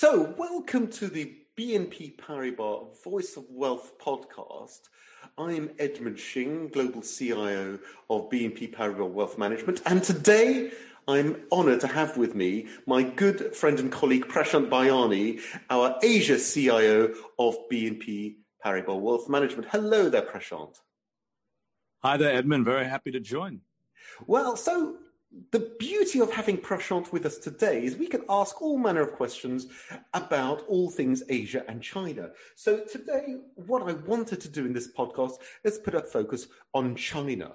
So, welcome to the BNP Paribas Voice of Wealth podcast. I'm Edmund Shing, Global CIO of BNP Paribas Wealth Management, and today I'm honoured to have with me my good friend and colleague Prashant Bhayani, our Asia CIO of BNP Paribas Wealth Management. Hello there, Prashant. Hi there, Edmund. Very happy to join. Well, so the beauty of having Prashant with us today is we can ask all manner of questions about all things Asia and China. So today, what I wanted to do in this podcast is put a focus on China.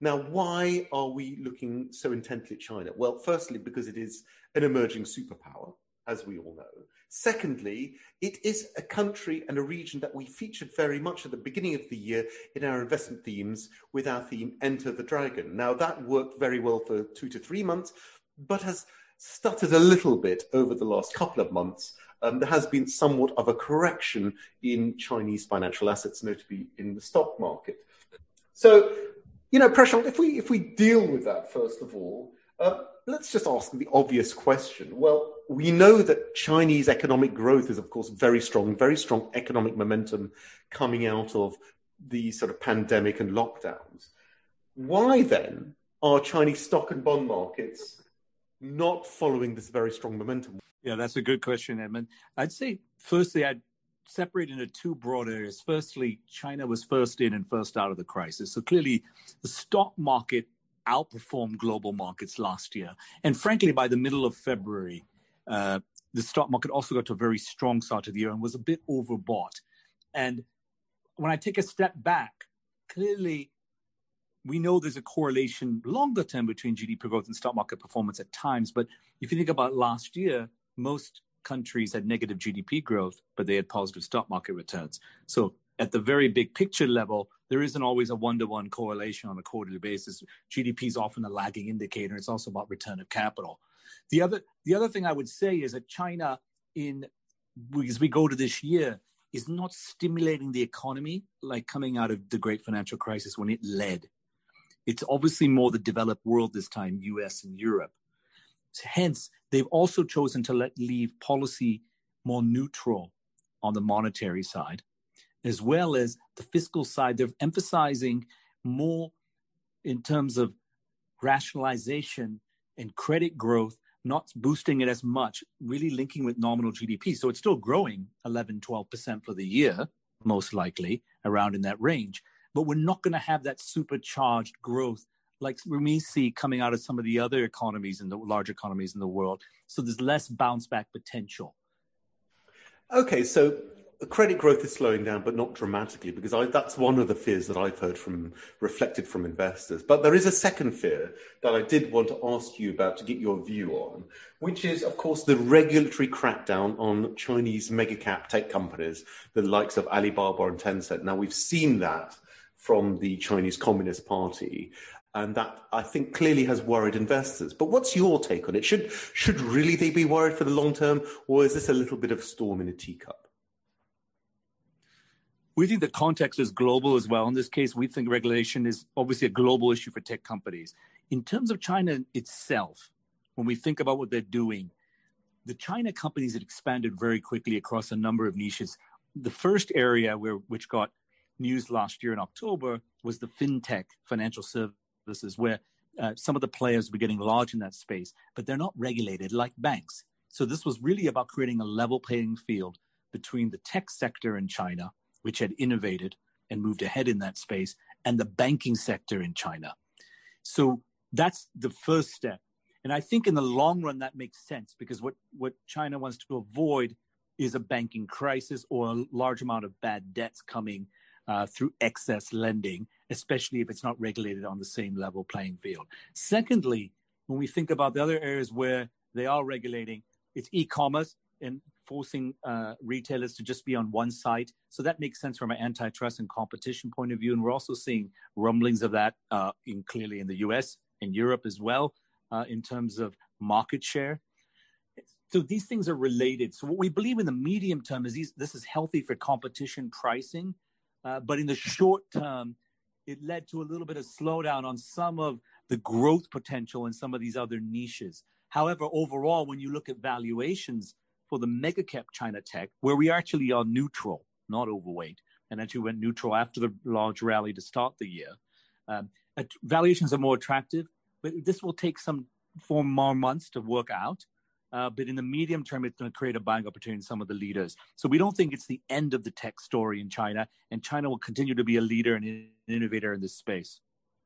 Now, why are we looking so intently at China? Well, firstly, because it is an emerging superpower, as we all know. Secondly, it is a country and a region that we featured very much at the beginning of the year in our investment themes with our theme Enter the Dragon. Now, that worked very well for two to three months, but has stuttered a little bit over the last couple of months. Um, there has been somewhat of a correction in Chinese financial assets, notably in the stock market. So, you know, Prashant, if we if we deal with that first of all, uh, let's just ask the obvious question. Well, we know that Chinese economic growth is, of course, very strong, very strong economic momentum coming out of the sort of pandemic and lockdowns. Why then are Chinese stock and bond markets not following this very strong momentum? Yeah, that's a good question, Edmund. I'd say, firstly, I'd separate into two broad areas. Firstly, China was first in and first out of the crisis. So clearly, the stock market outperformed global markets last year. And frankly, by the middle of February, uh, the stock market also got to a very strong start of the year and was a bit overbought. And when I take a step back, clearly we know there's a correlation longer term between GDP growth and stock market performance at times. But if you think about last year, most countries had negative GDP growth, but they had positive stock market returns. So at the very big picture level, there isn't always a one-to-one correlation on a quarterly basis. GDP is often a lagging indicator. It's also about return of capital. The other the other thing I would say is that China, in as we go to this year, is not stimulating the economy like coming out of the great financial crisis when it led. It's obviously more the developed world this time, US and Europe. Hence, they've also chosen to let leave policy more neutral on the monetary side, as well as the fiscal side. They're emphasizing more in terms of rationalization and credit growth not boosting it as much, really linking with nominal GDP. So it's still growing 11, 12% for the year, most likely around in that range. But we're not going to have that supercharged growth like we see coming out of some of the other economies and the large economies in the world. So there's less bounce back potential. Okay, so credit growth is slowing down, but not dramatically, because I, that's one of the fears that I've heard from reflected from investors. But there is a second fear that I did want to ask you about to get your view on, which is, of course, the regulatory crackdown on Chinese mega cap tech companies, the likes of Alibaba and Tencent. Now, we've seen that from the Chinese Communist Party. And that I think clearly has worried investors. But what's your take on it? Should should really they be worried for the long term, or is this a little bit of a storm in a teacup? We think the context is global as well. In this case, we think regulation is obviously a global issue for tech companies. In terms of China itself, when we think about what they're doing, the China companies had expanded very quickly across a number of niches. The first area where which got news last year in October was the fintech financial services, where uh, some of the players were getting large in that space, but they're not regulated like banks. So this was really about creating a level playing field between the tech sector in China which had innovated and moved ahead in that space, and the banking sector in China. So that's the first step. And I think in the long run, that makes sense because what, what China wants to avoid is a banking crisis or a large amount of bad debts coming uh, through excess lending, especially if it's not regulated on the same level playing field. Secondly, when we think about the other areas where they are regulating, it's e commerce and forcing uh, retailers to just be on one site. So that makes sense from an antitrust and competition point of view. And we're also seeing rumblings of that uh, in clearly in the US and Europe as well uh, in terms of market share. So these things are related. So what we believe in the medium term is these, this is healthy for competition pricing, uh, but in the short term, it led to a little bit of slowdown on some of the growth potential in some of these other niches. However, overall, when you look at valuations for the mega cap China tech, where we actually are neutral, not overweight, and actually went neutral after the large rally to start the year. Um, valuations are more attractive, but this will take some four more months to work out. Uh, but in the medium term, it's going to create a buying opportunity in some of the leaders. So we don't think it's the end of the tech story in China, and China will continue to be a leader and an innovator in this space.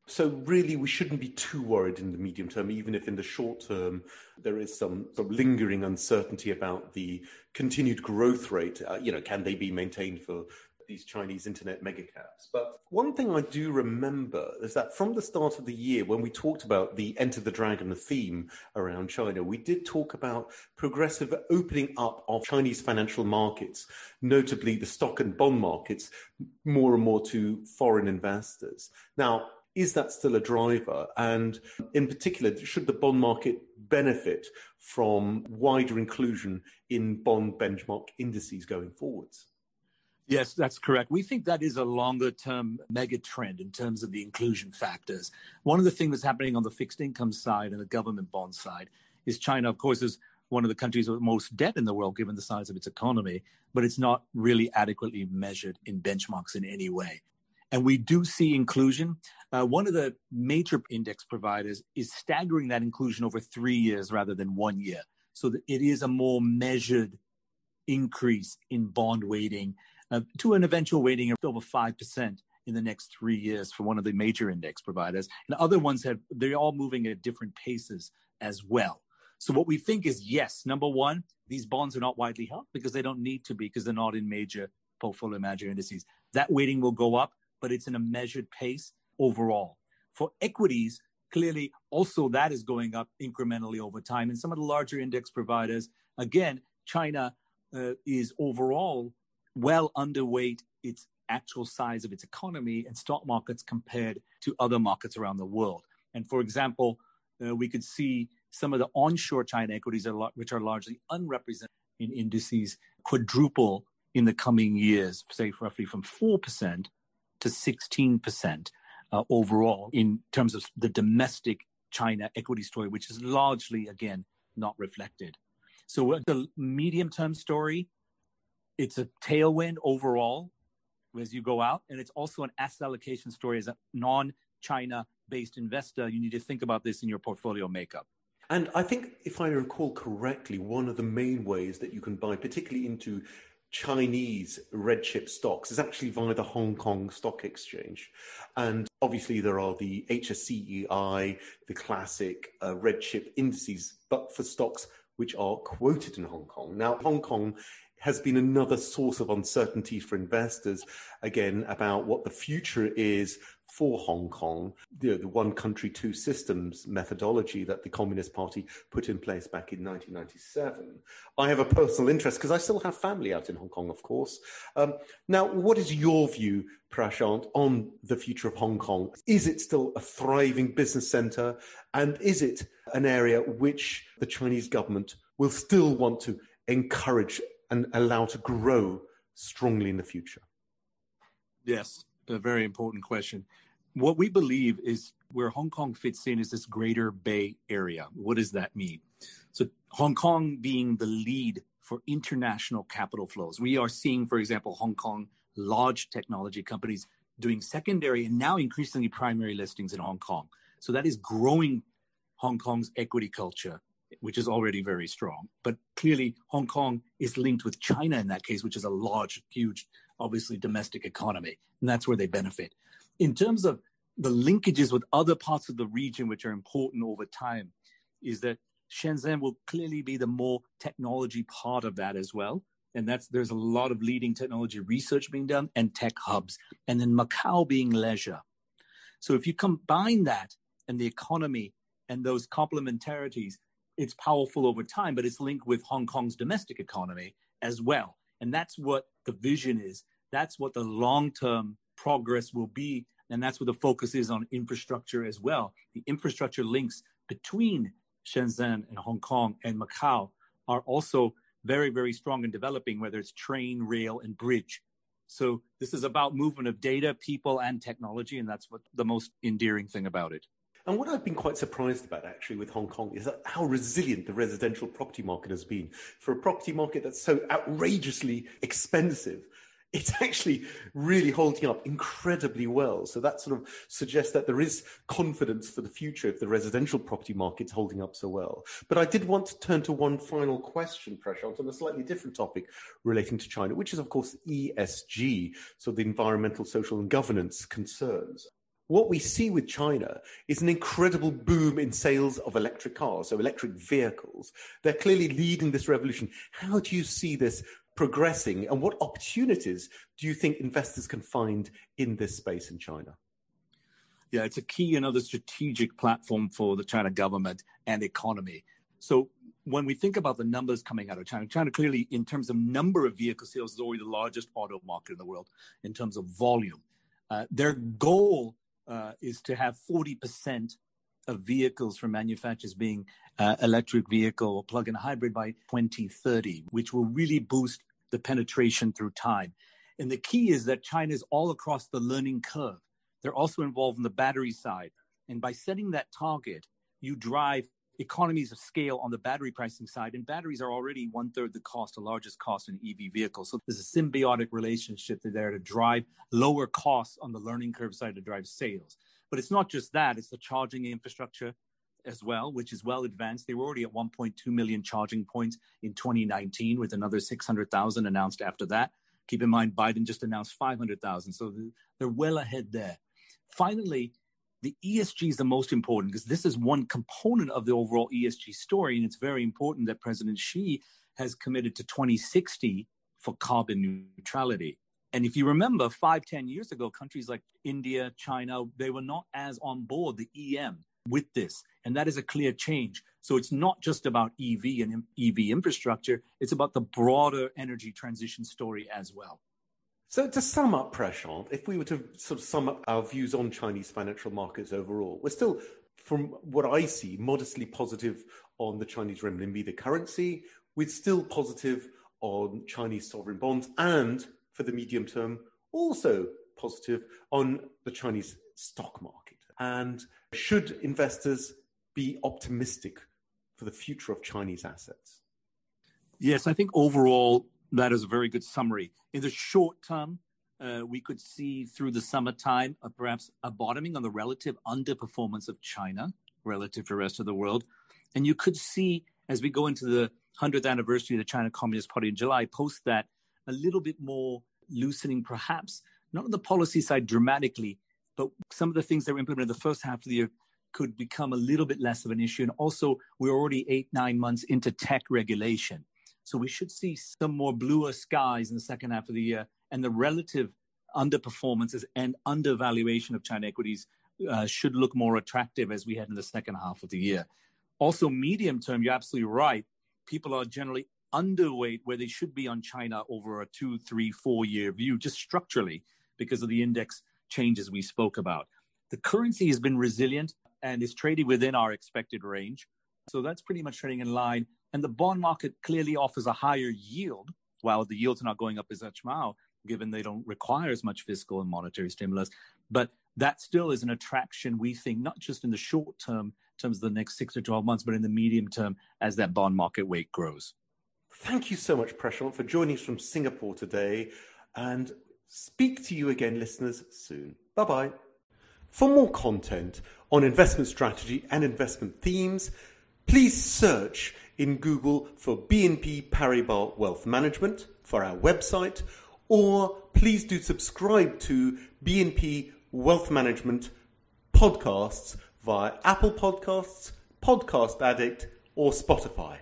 So really, we shouldn't be too worried in the medium term, even if in the short term there is some, lingering uncertainty about the continued growth rate. Uh, you know, can they be maintained for these Chinese internet megacaps. But one thing I do remember is that from the start of the year, when we talked about the Enter the Dragon theme around China, we did talk about progressive opening up of Chinese financial markets, notably the stock and bond markets, more and more to foreign investors. Now, is that still a driver? And in particular, should the bond market benefit from wider inclusion in bond benchmark indices going forwards? Yes, that's correct. We think that is a longer term mega trend in terms of the inclusion factors. One of the things that's happening on the fixed income side and the government bond side is China, of course, is one of the countries with most debt in the world given the size of its economy, but it's not really adequately measured in benchmarks in any way. And we do see inclusion. Uh, one of the major index providers is staggering that inclusion over three years rather than one year. So that it is a more measured increase in bond weighting uh, to an eventual weighting of over 5% in the next three years for one of the major index providers. And other ones have, they're all moving at different paces as well. So what we think is yes, number one, these bonds are not widely held because they don't need to be because they're not in major portfolio manager indices. That weighting will go up, but it's in a measured pace overall. For equities, clearly also that is going up incrementally over time. And some of the larger index providers, again, China uh, is overall well underweight its actual size of its economy and stock markets compared to other markets around the world. And for example, uh, we could see some of the onshore China equities, are, which are largely unrepresented in indices, quadruple in the coming years, say roughly from 4% to 16% uh, overall in terms of the domestic China equity story, which is largely, again, not reflected. So the medium term story it's a tailwind overall as you go out, and it's also an asset allocation story as a non-China based investor. You need to think about this in your portfolio makeup. And I think, if I recall correctly, one of the main ways that you can buy, particularly into Chinese red chip stocks, is actually via the Hong Kong Stock Exchange. And obviously, there are the HSCEI, the classic uh, red chip indices, but for stocks which are quoted in Hong Kong. Now, Hong Kong has been another source of uncertainty for investors, again, about what the future is for Hong Kong, know, the one country, two systems methodology that the Communist Party put in place back in 1997. I have a personal interest because I still have family out in Hong Kong, of course. Um, now, what is your view, Prashant, on the future of Hong Kong? Is it still a thriving business center? And is it an area which the Chinese government will still want to encourage and allow to grow strongly in the future? Yes, a very important question. What we believe is where Hong Kong fits in is this greater Bay Area. What does that mean? So, Hong Kong being the lead for international capital flows. We are seeing, for example, Hong Kong large technology companies doing secondary and now increasingly primary listings in Hong Kong. So, that is growing Hong Kong's equity culture which is already very strong. But clearly, Hong Kong is linked with China in that case, which is a large, huge, obviously domestic economy. And that's where they benefit. In terms of the linkages with other parts of the region, which are important over time, is that Shenzhen will clearly be the more technology part of that as well. And that's there's a lot of leading technology research being done and tech hubs. And then Macau being leisure. So if you combine that and the economy and those complementarities, it's powerful over time, but it's linked with Hong Kong's domestic economy as well. And that's what the vision is. That's what the long term progress will be. And that's what the focus is on infrastructure as well. The infrastructure links between Shenzhen and Hong Kong and Macau are also very, very strong in developing, whether it's train, rail, and bridge. So this is about movement of data, people, and technology. And that's what the most endearing thing about it. And what I've been quite surprised about actually with Hong Kong is how resilient the residential property market has been. For a property market that's so outrageously expensive, it's actually really holding up incredibly well. So that sort of suggests that there is confidence for the future if the residential property market's holding up so well. But I did want to turn to one final question, Prashant, on a slightly different topic relating to China, which is, of course, ESG, so the environmental, social, and governance concerns what we see with China is an incredible boom in sales of electric cars, so electric vehicles. They're clearly leading this revolution. How do you see this progressing and what opportunities do you think investors can find in this space in China? Yeah, it's a key and other strategic platform for the China government and economy. So when we think about the numbers coming out of China, China clearly, in terms of number of vehicle sales, is already the largest auto market in the world in terms of volume. Uh, their goal is to have 40% of vehicles from manufacturers being uh, electric vehicle or plug-in hybrid by 2030, which will really boost the penetration through time. And the key is that China is all across the learning curve. They're also involved in the battery side. And by setting that target, you drive economies of scale on the battery pricing side. And batteries are already one third the cost, the largest cost in EV vehicles. So there's a symbiotic relationship there to drive lower costs on the learning curve side to drive sales. But it's not just that, it's the charging infrastructure as well, which is well advanced. They were already at 1.2 million charging points in 2019, with another 600,000 announced after that. Keep in mind, Biden just announced 500,000. So they're well ahead there. Finally, the ESG is the most important because this is one component of the overall ESG story. And it's very important that President Xi has committed to 2060 for carbon neutrality. And if you remember, five, ten years ago, countries like India, China, they were not as on board the EM with this. And that is a clear change. So it's not just about EV and EV infrastructure, it's about the broader energy transition story as well. So to sum up, Prashant, if we were to sort of sum up our views on Chinese financial markets overall, we're still, from what I see, modestly positive on the Chinese renminbi, the currency. We're still positive on Chinese sovereign bonds, and for the medium term, also positive on the Chinese stock market. And should investors be optimistic for the future of Chinese assets? Yes, I think overall that is a very good summary. In the short term, uh, we could see through the summertime uh, perhaps a bottoming on the relative underperformance of China relative to the rest of the world. And you could see as we go into the 100th anniversary of the China Communist Party in July, post that, a little bit more loosening, perhaps, not on the policy side dramatically, but some of the things that were implemented the first half of the year could become a little bit less of an issue. And also, we're already eight, nine months into tech regulation. So we should see some more bluer skies in the second half of the year. And the relative underperformances and undervaluation of China equities uh, should look more attractive as we head in the second half of the year. Also, medium term, you're absolutely right. People are generally underweight where they should be on China over a two, three, four year view, just structurally because of the index changes we spoke about. The currency has been resilient and is trading within our expected range. So that's pretty much trading in line. And the bond market clearly offers a higher yield, while the yields are not going up as much now, given they don't require as much fiscal and monetary stimulus. But that still is an attraction, we think, not just in the short term, in terms of the next six to 12 months, but in the medium term as that bond market weight grows. Thank you so much, Prashant, for joining us from Singapore today. And speak to you again, listeners, soon. Bye bye. For more content on investment strategy and investment themes, please search in Google for BNP Paribas Wealth Management for our website, or please do subscribe to BNP Wealth Management podcasts via Apple Podcasts, Podcast Addict, or Spotify.